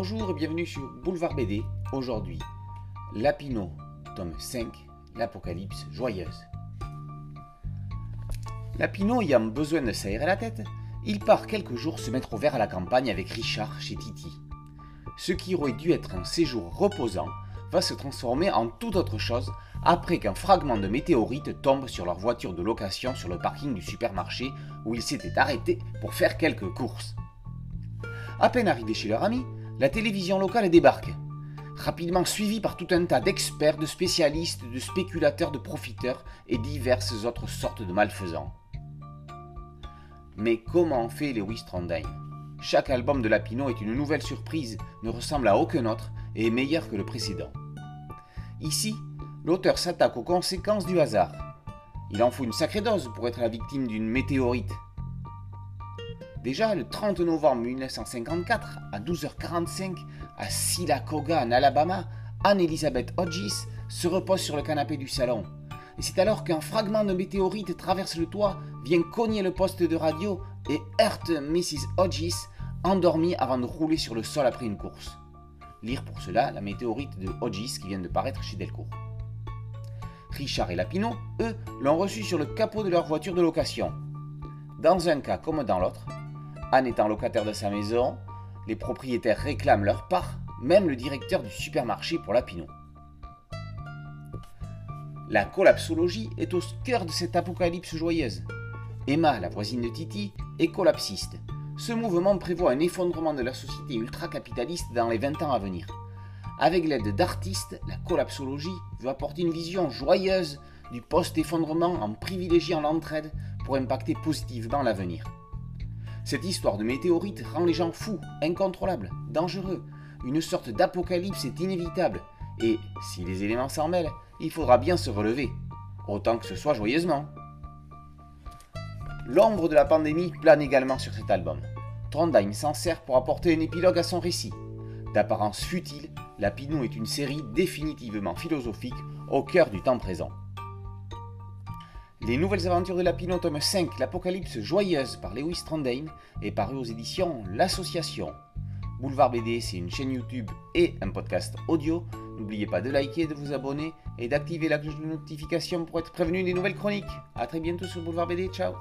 Bonjour et bienvenue sur Boulevard BD. Aujourd'hui, Lapino, tome 5, l'Apocalypse joyeuse. Lapino ayant besoin de s'aérer la tête, il part quelques jours se mettre au vert à la campagne avec Richard chez Titi. Ce qui aurait dû être un séjour reposant va se transformer en toute autre chose après qu'un fragment de météorite tombe sur leur voiture de location sur le parking du supermarché où ils s'étaient arrêtés pour faire quelques courses. À peine arrivés chez leur ami, la télévision locale débarque, rapidement suivie par tout un tas d'experts, de spécialistes, de spéculateurs, de profiteurs et diverses autres sortes de malfaisants. Mais comment fait Lewis Trondheim? Chaque album de Lapino est une nouvelle surprise, ne ressemble à aucun autre et est meilleur que le précédent. Ici, l'auteur s'attaque aux conséquences du hasard. Il en faut une sacrée dose pour être la victime d'une météorite. Déjà, le 30 novembre 1954, à 12h45, à Silacoga, en Alabama, Anne-Elisabeth Hodges se repose sur le canapé du salon. Et c'est alors qu'un fragment de météorite traverse le toit, vient cogner le poste de radio et heurte Mrs. Hodges, endormie avant de rouler sur le sol après une course. Lire pour cela la météorite de Hodges qui vient de paraître chez Delcourt. Richard et Lapino, eux, l'ont reçu sur le capot de leur voiture de location. Dans un cas comme dans l'autre, Anne étant locataire de sa maison, les propriétaires réclament leur part, même le directeur du supermarché pour Lapino. La collapsologie est au cœur de cette apocalypse joyeuse. Emma, la voisine de Titi, est collapsiste. Ce mouvement prévoit un effondrement de la société ultra-capitaliste dans les 20 ans à venir. Avec l'aide d'artistes, la collapsologie veut apporter une vision joyeuse du post-effondrement en privilégiant l'entraide pour impacter positivement l'avenir. Cette histoire de météorite rend les gens fous, incontrôlables, dangereux. Une sorte d'apocalypse est inévitable. Et si les éléments s'en mêlent, il faudra bien se relever. Autant que ce soit joyeusement. L'ombre de la pandémie plane également sur cet album. Trondheim s'en sert pour apporter un épilogue à son récit. D'apparence futile, La Pinou est une série définitivement philosophique au cœur du temps présent. Les Nouvelles Aventures de Lapino, tome 5, L'Apocalypse joyeuse par Lewis Trondheim est paru aux éditions L'Association. Boulevard BD, c'est une chaîne YouTube et un podcast audio. N'oubliez pas de liker, de vous abonner et d'activer la cloche de notification pour être prévenu des nouvelles chroniques. A très bientôt sur Boulevard BD, ciao